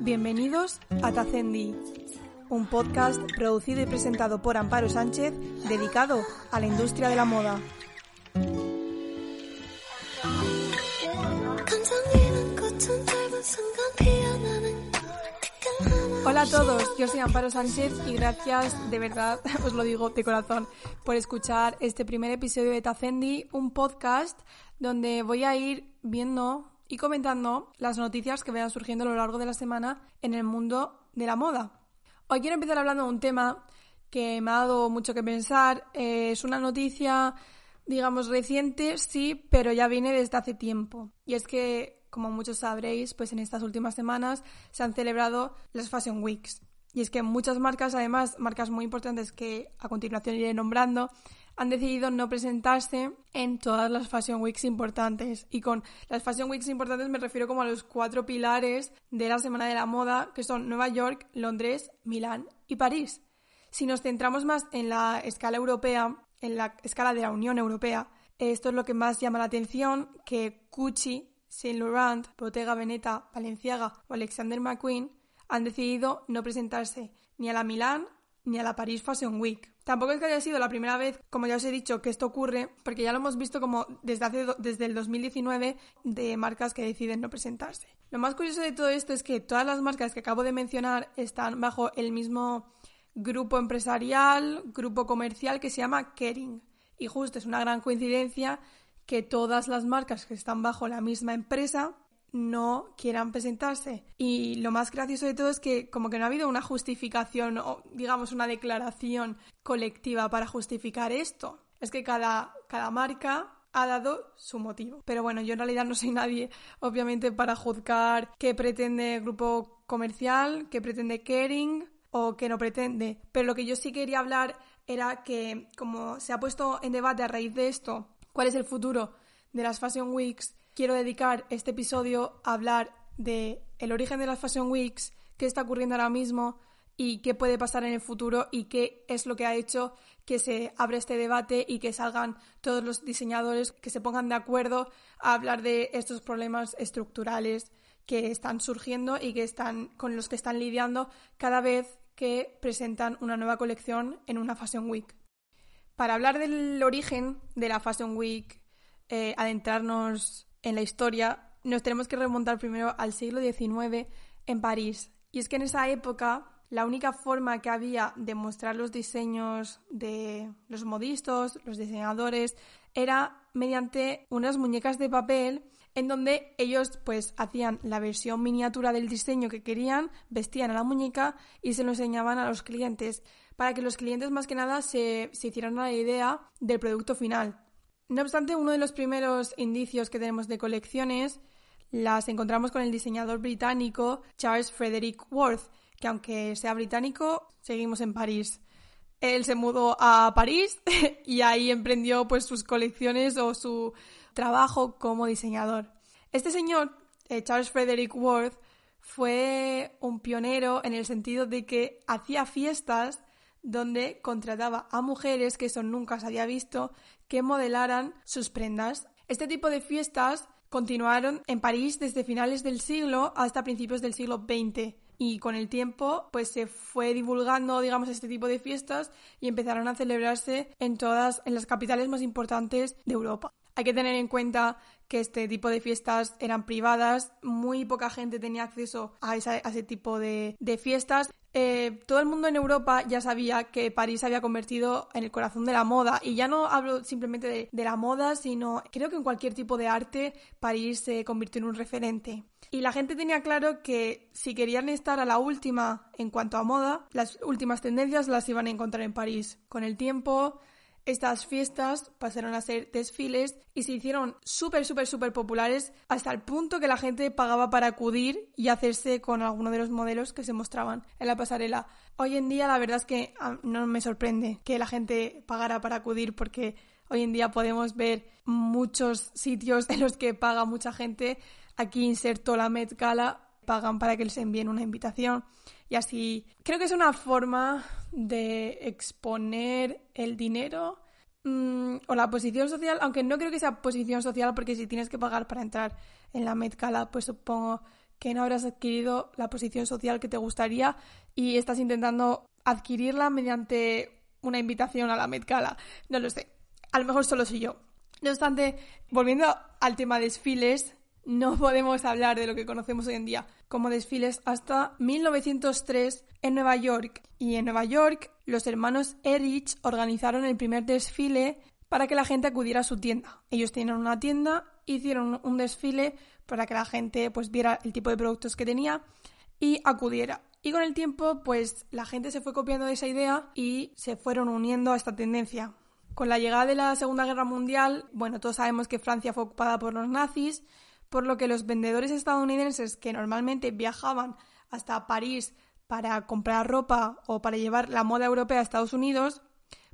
Bienvenidos a Tacendi, un podcast producido y presentado por Amparo Sánchez dedicado a la industria de la moda. Hola a todos, yo soy Amparo Sánchez y gracias, de verdad, os lo digo de corazón, por escuchar este primer episodio de Tacendi, un podcast donde voy a ir viendo y comentando las noticias que vayan surgiendo a lo largo de la semana en el mundo de la moda. Hoy quiero empezar hablando de un tema que me ha dado mucho que pensar. Eh, es una noticia, digamos, reciente, sí, pero ya viene desde hace tiempo. Y es que, como muchos sabréis, pues en estas últimas semanas se han celebrado las Fashion Weeks. Y es que muchas marcas, además, marcas muy importantes que a continuación iré nombrando, han decidido no presentarse en todas las Fashion Weeks importantes. Y con las Fashion Weeks importantes me refiero como a los cuatro pilares de la Semana de la Moda, que son Nueva York, Londres, Milán y París. Si nos centramos más en la escala europea, en la escala de la Unión Europea, esto es lo que más llama la atención, que Gucci, Saint Laurent, Bottega Veneta, Balenciaga o Alexander McQueen han decidido no presentarse ni a la Milán ni a la Paris Fashion Week. Tampoco es que haya sido la primera vez, como ya os he dicho, que esto ocurre, porque ya lo hemos visto como desde, hace, desde el 2019 de marcas que deciden no presentarse. Lo más curioso de todo esto es que todas las marcas que acabo de mencionar están bajo el mismo grupo empresarial, grupo comercial que se llama Kering. Y justo es una gran coincidencia que todas las marcas que están bajo la misma empresa no quieran presentarse. Y lo más gracioso de todo es que como que no ha habido una justificación o digamos una declaración colectiva para justificar esto. Es que cada, cada marca ha dado su motivo. Pero bueno, yo en realidad no soy nadie, obviamente, para juzgar qué pretende el grupo comercial, qué pretende Kering o qué no pretende. Pero lo que yo sí quería hablar era que, como se ha puesto en debate a raíz de esto, cuál es el futuro de las Fashion Weeks quiero dedicar este episodio a hablar de el origen de las Fashion Weeks, qué está ocurriendo ahora mismo y qué puede pasar en el futuro y qué es lo que ha hecho que se abra este debate y que salgan todos los diseñadores que se pongan de acuerdo a hablar de estos problemas estructurales que están surgiendo y que están con los que están lidiando cada vez que presentan una nueva colección en una Fashion Week. Para hablar del origen de la Fashion Week, eh, adentrarnos en la historia, nos tenemos que remontar primero al siglo XIX en París. Y es que en esa época la única forma que había de mostrar los diseños de los modistas, los diseñadores, era mediante unas muñecas de papel en donde ellos pues hacían la versión miniatura del diseño que querían, vestían a la muñeca y se lo enseñaban a los clientes para que los clientes más que nada se, se hicieran la idea del producto final. No obstante, uno de los primeros indicios que tenemos de colecciones las encontramos con el diseñador británico Charles Frederick Worth, que aunque sea británico, seguimos en París. Él se mudó a París y ahí emprendió pues sus colecciones o su trabajo como diseñador. Este señor, eh, Charles Frederick Worth, fue un pionero en el sentido de que hacía fiestas donde contrataba a mujeres que eso nunca se había visto que modelaran sus prendas. Este tipo de fiestas continuaron en París desde finales del siglo hasta principios del siglo XX y con el tiempo pues se fue divulgando digamos este tipo de fiestas y empezaron a celebrarse en todas en las capitales más importantes de Europa. Hay que tener en cuenta que este tipo de fiestas eran privadas, muy poca gente tenía acceso a, ese tipo de, fiestas. Eh, todo el mundo en Europa ya sabía que París se había convertido en el corazón de la moda y ya no hablo simplemente de, de la moda, sino creo que en cualquier tipo de arte París se convirtió en un referente. Y la gente tenía claro que si querían estar a la última en cuanto a moda, las últimas tendencias las iban a encontrar en París. Con el tiempo, estas fiestas pasaron a ser desfiles y se hicieron súper, súper, súper populares hasta el punto que la gente pagaba para acudir y hacerse con alguno de los modelos que se mostraban en la pasarela. Hoy en día la verdad es que ah, no me sorprende que la gente pagara para acudir porque hoy en día podemos ver muchos sitios en los que paga mucha gente. Aquí inserto la Met Gala, pagan para que les envíen una invitación y así creo que es una forma de exponer el dinero mm, o la posición social, aunque no creo que sea posición social porque si tienes que pagar para entrar en la Met pues supongo que no habrás adquirido la posición social que te gustaría y estás intentando adquirirla mediante una invitación a la Met Gala. No lo sé. A lo mejor solo soy yo. No obstante, volviendo al tema desfiles, no podemos hablar de lo que conocemos hoy en día como desfiles hasta 1903 en Nueva York. Y en Nueva York, los hermanos Erich organizaron el primer desfile para que la gente acudiera a su tienda. Ellos tienen una tienda, hicieron un desfile para que la gente pues viera el tipo de productos que tenía y acudiera. Y con el tiempo, pues la gente se fue copiando de esa idea y se fueron uniendo a esta tendencia. Con la llegada de la Segunda Guerra Mundial, bueno, todos sabemos que Francia fue ocupada por los nazis, por lo que los vendedores estadounidenses que normalmente viajaban hasta París para comprar ropa o para llevar la moda europea a Estados Unidos,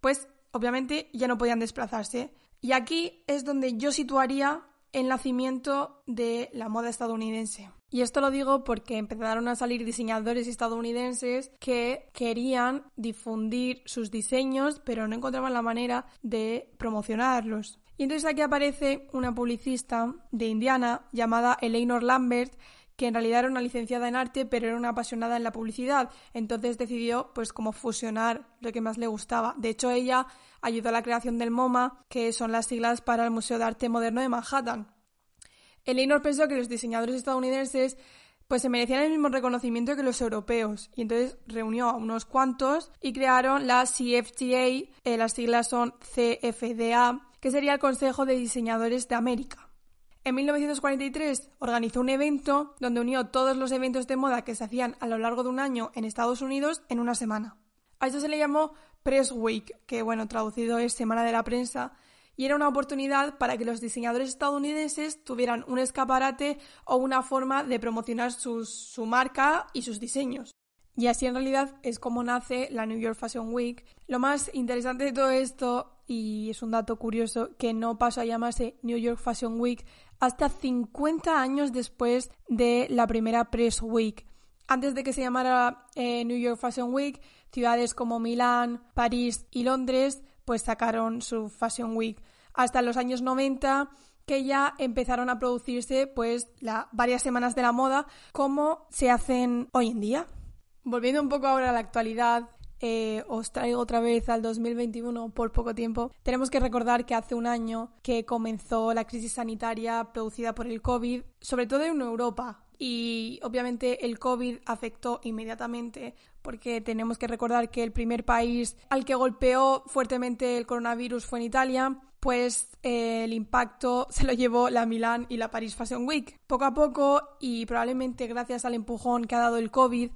pues obviamente ya no podían desplazarse. Y aquí es donde yo situaría el nacimiento de la moda estadounidense. Y esto lo digo porque empezaron a salir diseñadores estadounidenses que querían difundir sus diseños, pero no encontraban la manera de promocionarlos. Y entonces aquí aparece una publicista de Indiana llamada Eleanor Lambert, que en realidad era una licenciada en arte, pero era una apasionada en la publicidad. Entonces decidió, pues, como fusionar lo que más le gustaba. De hecho, ella ayudó a la creación del MoMA, que son las siglas para el Museo de Arte Moderno de Manhattan. Eleanor pensó que los diseñadores estadounidenses pues se merecían el mismo reconocimiento que los europeos y entonces reunió a unos cuantos y crearon la CFDA, eh, las siglas son CFDA, que sería el Consejo de Diseñadores de América. En 1943 organizó un evento donde unió todos los eventos de moda que se hacían a lo largo de un año en Estados Unidos en una semana. A esto se le llamó Press Week, que bueno, traducido es Semana de la Prensa, y era una oportunidad para que los diseñadores estadounidenses tuvieran un escaparate o una forma de promocionar su marca y sus diseños. Y así en realidad es como nace la New York Fashion Week. Lo más interesante de todo esto, y es un dato curioso, que no pasó a llamarse New York Fashion Week hasta 50 años después de la primera Press Week. Antes de que se llamara eh, New York Fashion Week, ciudades como Milán, París y Londres pues sacaron su Fashion Week hasta los años 90 que ya empezaron a producirse pues la, varias semanas de la moda como se hacen hoy en día. Volviendo un poco ahora a la actualidad, eh, os traigo otra vez al 2021 por poco tiempo. Tenemos que recordar que hace un año que comenzó la crisis sanitaria producida por el COVID, sobre todo en Europa. Y obviamente el COVID afectó inmediatamente porque tenemos que recordar que el primer país al que golpeó fuertemente el coronavirus fue en Italia, pues eh, el impacto se lo llevó la Milán y la Paris Fashion Week. Poco a poco y probablemente gracias al empujón que ha dado el COVID,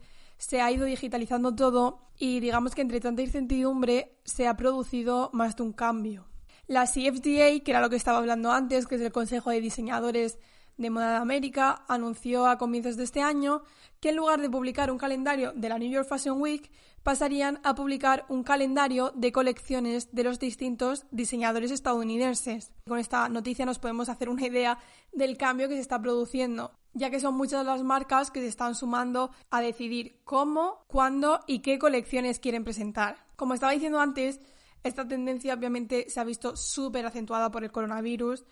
se ha ido digitalizando todo y digamos que entre tanta incertidumbre se ha producido más de un cambio. La CFDA, que era lo que estaba hablando antes, que es el Consejo de Diseñadores de Moda de América, anunció a comienzos de este año que en lugar de publicar un calendario de la New York Fashion Week, pasarían a publicar un calendario de colecciones de los distintos diseñadores estadounidenses. Con esta noticia nos podemos hacer una idea del cambio que se está produciendo, ya que son muchas las marcas que se están sumando a decidir cómo, cuándo y qué colecciones quieren presentar. Como estaba diciendo antes, esta tendencia obviamente se ha visto súper acentuada por el coronavirus,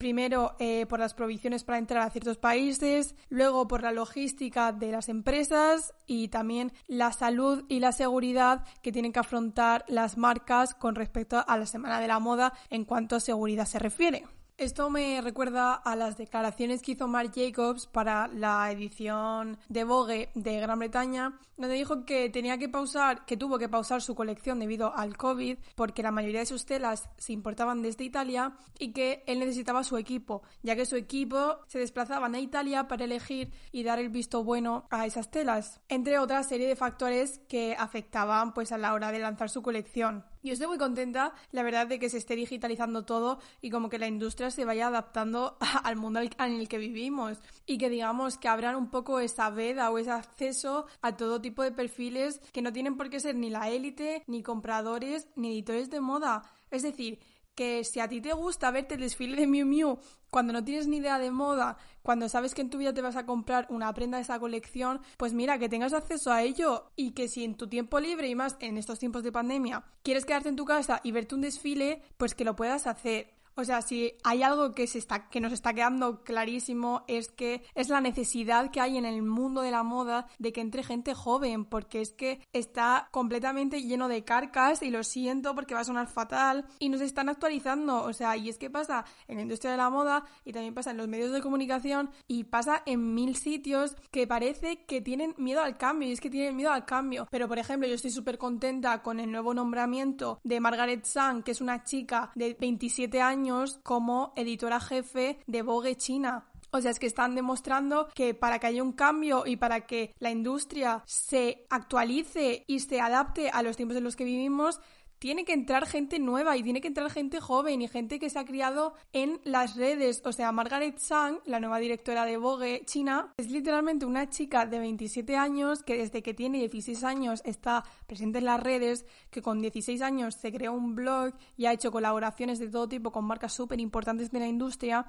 Primero eh, por las provisiones para entrar a ciertos países, luego por la logística de las empresas y también la salud y la seguridad que tienen que afrontar las marcas con respecto a la Semana de la Moda en cuanto a seguridad se refiere. Esto me recuerda a las declaraciones que hizo Marc Jacobs para la edición de Vogue de Gran Bretaña, donde dijo que tenía que pausar, que tuvo que pausar su colección debido al COVID, porque la mayoría de sus telas se importaban desde Italia y que él necesitaba su equipo, ya que su equipo se desplazaban a Italia para elegir y dar el visto bueno a esas telas, entre otras serie de factores que afectaban pues a la hora de lanzar su colección. Yo estoy muy contenta, la verdad, de que se esté digitalizando todo y como que la industria se vaya adaptando al mundo en el que vivimos y que digamos que abran un poco esa veda o ese acceso a todo tipo de perfiles que no tienen por qué ser ni la élite, ni compradores, ni editores de moda. Es decir, que si a ti te gusta verte el desfile de Miu Miu cuando no tienes ni idea de moda, cuando sabes que en tu vida te vas a comprar una prenda de esa colección, pues mira, que tengas acceso a ello y que si en tu tiempo libre y más en estos tiempos de pandemia quieres quedarte en tu casa y verte un desfile, pues que lo puedas hacer. O sea, si hay algo que, se está, que nos está quedando clarísimo es que es la necesidad que hay en el mundo de la moda de que entre gente joven, porque es que está completamente lleno de carcas y lo siento porque va a sonar fatal y nos están actualizando. O sea, y es que pasa en la industria de la moda y también pasa en los medios de comunicación y pasa en mil sitios que parece que tienen miedo al cambio y es que tienen miedo al cambio. Pero, por ejemplo, yo estoy súper contenta con el nuevo nombramiento de Margaret Sang, que es una chica de 27 años como editora jefe de Vogue China. O sea, es que están demostrando que para que haya un cambio y para que la industria se actualice y se adapte a los tiempos en los que vivimos, tiene que entrar gente nueva y tiene que entrar gente joven y gente que se ha criado en las redes. O sea, Margaret Zhang, la nueva directora de Vogue China, es literalmente una chica de 27 años que desde que tiene 16 años está presente en las redes, que con 16 años se creó un blog y ha hecho colaboraciones de todo tipo con marcas súper importantes de la industria.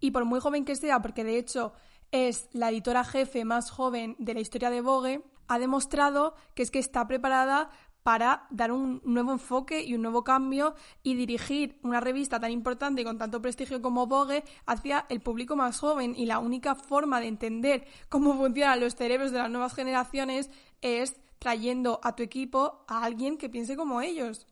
Y por muy joven que sea, porque de hecho es la editora jefe más joven de la historia de Vogue, ha demostrado que es que está preparada para dar un nuevo enfoque y un nuevo cambio y dirigir una revista tan importante y con tanto prestigio como Vogue hacia el público más joven. Y la única forma de entender cómo funcionan los cerebros de las nuevas generaciones es trayendo a tu equipo a alguien que piense como ellos.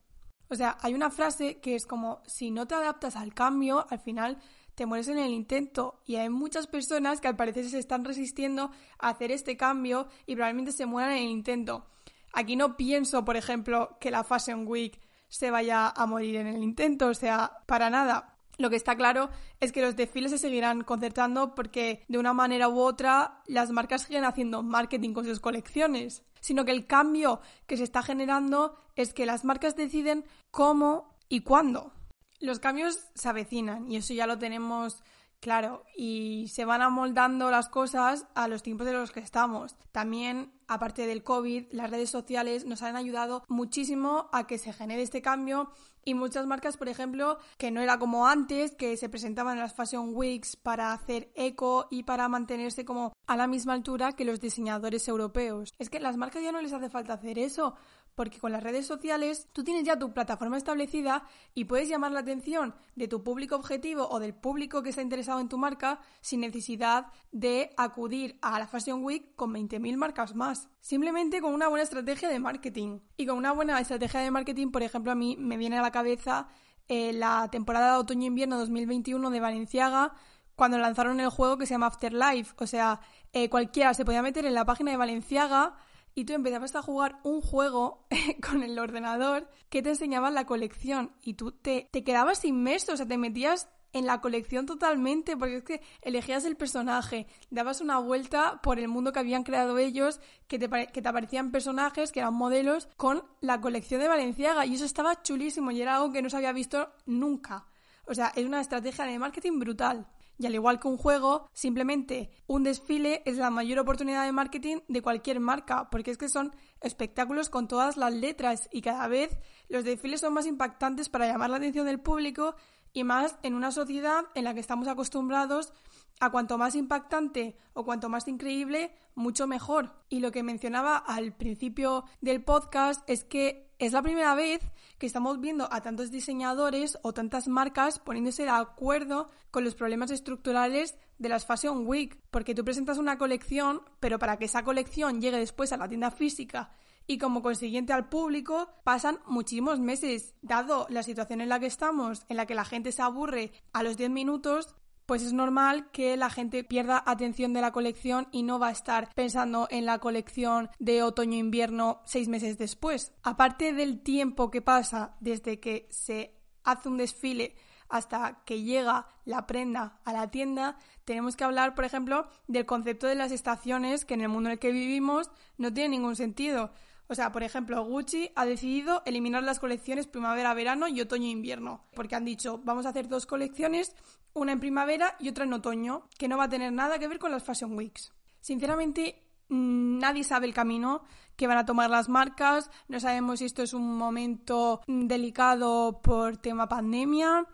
O sea, hay una frase que es como, si no te adaptas al cambio, al final te mueres en el intento. Y hay muchas personas que al parecer se están resistiendo a hacer este cambio y probablemente se mueran en el intento. Aquí no pienso, por ejemplo, que la Fashion Week se vaya a morir en el intento, o sea, para nada. Lo que está claro es que los desfiles se seguirán concertando porque de una manera u otra las marcas siguen haciendo marketing con sus colecciones, sino que el cambio que se está generando es que las marcas deciden cómo y cuándo. Los cambios se avecinan y eso ya lo tenemos claro y se van amoldando las cosas a los tiempos de los que estamos. También aparte del COVID, las redes sociales nos han ayudado muchísimo a que se genere este cambio y muchas marcas, por ejemplo, que no era como antes, que se presentaban en las Fashion Weeks para hacer eco y para mantenerse como a la misma altura que los diseñadores europeos. Es que a las marcas ya no les hace falta hacer eso, porque con las redes sociales tú tienes ya tu plataforma establecida y puedes llamar la atención de tu público objetivo o del público que está interesado en tu marca sin necesidad de acudir a la Fashion Week con 20.000 marcas más. Simplemente con una buena estrategia de marketing. Y con una buena estrategia de marketing, por ejemplo, a mí me viene a la cabeza eh, la temporada de otoño-invierno 2021 de Valenciaga cuando lanzaron el juego que se llama Afterlife. O sea, eh, cualquiera se podía meter en la página de Valenciaga y tú empezabas a jugar un juego con el ordenador que te enseñaba la colección y tú te, te quedabas inmerso, o sea, te metías en la colección totalmente, porque es que elegías el personaje, dabas una vuelta por el mundo que habían creado ellos, que te, que te aparecían personajes, que eran modelos, con la colección de Valenciaga, y eso estaba chulísimo y era algo que no se había visto nunca. O sea, es una estrategia de marketing brutal. Y al igual que un juego, simplemente un desfile es la mayor oportunidad de marketing de cualquier marca, porque es que son espectáculos con todas las letras y cada vez los desfiles son más impactantes para llamar la atención del público y más en una sociedad en la que estamos acostumbrados a cuanto más impactante o cuanto más increíble, mucho mejor. Y lo que mencionaba al principio del podcast es que es la primera vez que estamos viendo a tantos diseñadores o tantas marcas poniéndose de acuerdo con los problemas estructurales de las Fashion Week, porque tú presentas una colección, pero para que esa colección llegue después a la tienda física y como consiguiente al público pasan muchísimos meses. Dado la situación en la que estamos, en la que la gente se aburre a los 10 minutos, pues es normal que la gente pierda atención de la colección y no va a estar pensando en la colección de otoño-invierno seis meses después. Aparte del tiempo que pasa desde que se hace un desfile hasta que llega la prenda a la tienda, tenemos que hablar, por ejemplo, del concepto de las estaciones que en el mundo en el que vivimos no tiene ningún sentido. O sea, por ejemplo, Gucci ha decidido eliminar las colecciones primavera-verano y otoño-invierno, porque han dicho, vamos a hacer dos colecciones, una en primavera y otra en otoño, que no va a tener nada que ver con las Fashion Weeks. Sinceramente, mm, nadie sabe el camino que van a tomar las marcas, no sabemos si esto es un momento delicado por tema pandemia,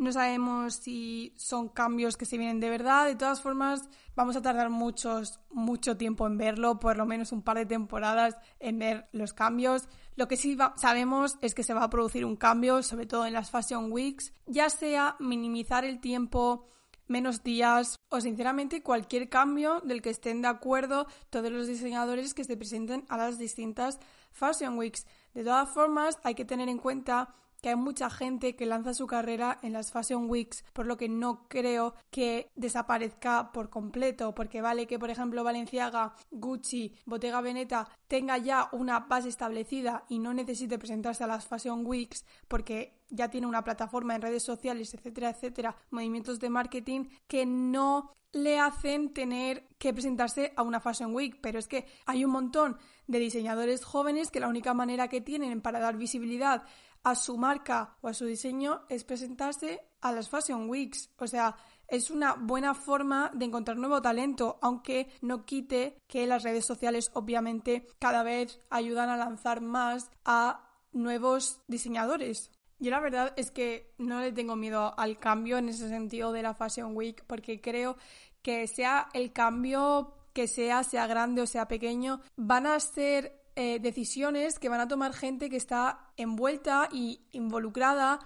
no sabemos si son cambios que se vienen de verdad. De todas formas, vamos a tardar muchos, mucho tiempo en verlo, por lo menos un par de temporadas en ver los cambios. Lo que sí sabemos es que se va a producir un cambio, sobre todo en las Fashion Weeks, ya sea minimizar el tiempo menos días o sinceramente cualquier cambio del que estén de acuerdo todos los diseñadores que se presenten a las distintas Fashion Weeks. De todas formas, hay que tener en cuenta que hay mucha gente que lanza su carrera en las Fashion Weeks, por lo que no creo que desaparezca por completo, porque vale que, por ejemplo, Valenciaga, Gucci, Bottega Veneta tenga ya una base establecida y no necesite presentarse a las Fashion Weeks porque ya tiene una plataforma en redes sociales, etcétera, etcétera, movimientos de marketing que no le hacen tener que presentarse a una Fashion Week, pero es que hay un montón de diseñadores jóvenes que la única manera que tienen para dar visibilidad a su marca o a su diseño es presentarse a las Fashion Weeks. O sea, es una buena forma de encontrar nuevo talento, aunque no quite que las redes sociales obviamente cada vez ayudan a lanzar más a nuevos diseñadores. Yo la verdad es que no le tengo miedo al cambio en ese sentido de la Fashion Week porque creo que sea el cambio que sea, sea grande o sea pequeño, van a ser eh, decisiones que van a tomar gente que está envuelta y involucrada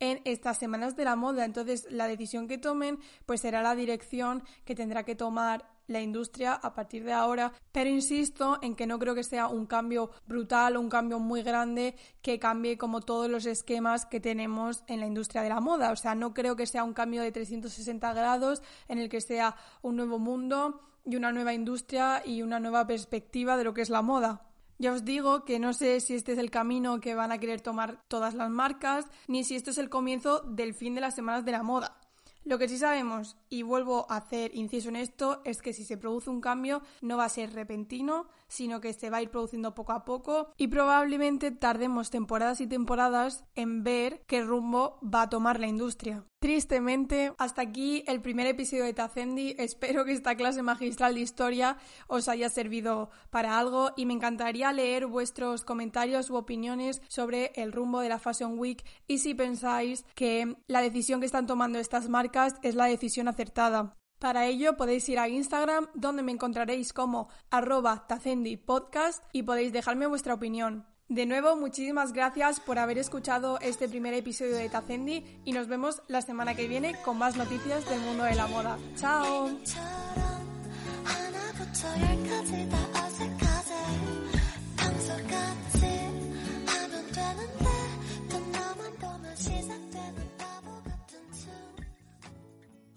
en estas semanas de la moda. Entonces, la decisión que tomen, pues será la dirección que tendrá que tomar la industria a partir de ahora, pero insisto en que no creo que sea un cambio brutal un cambio muy grande que cambie como todos los esquemas que tenemos en la industria de la moda. O sea, no creo que sea un cambio de 360 grados en el que sea un nuevo mundo y una nueva industria y una nueva perspectiva de lo que es la moda. Ya os digo que no sé si este es el camino que van a querer tomar todas las marcas, ni si esto es el comienzo del fin de las semanas de la moda. Lo que sí sabemos, y vuelvo a hacer inciso en esto, es que si se produce un cambio no va a ser repentino, sino que se va a ir produciendo poco a poco y probablemente tardemos temporadas y temporadas en ver qué rumbo va a tomar la industria. Tristemente, hasta aquí el primer episodio de Tazendi. Espero que esta clase magistral de historia os haya servido para algo y me encantaría leer vuestros comentarios u opiniones sobre el rumbo de la Fashion Week y si pensáis que la decisión que están tomando estas marcas es la decisión acertada. Para ello podéis ir a Instagram donde me encontraréis como arroba Podcast y podéis dejarme vuestra opinión. De nuevo, muchísimas gracias por haber escuchado este primer episodio de Tazendi y nos vemos la semana que viene con más noticias del mundo de la moda. ¡Chao!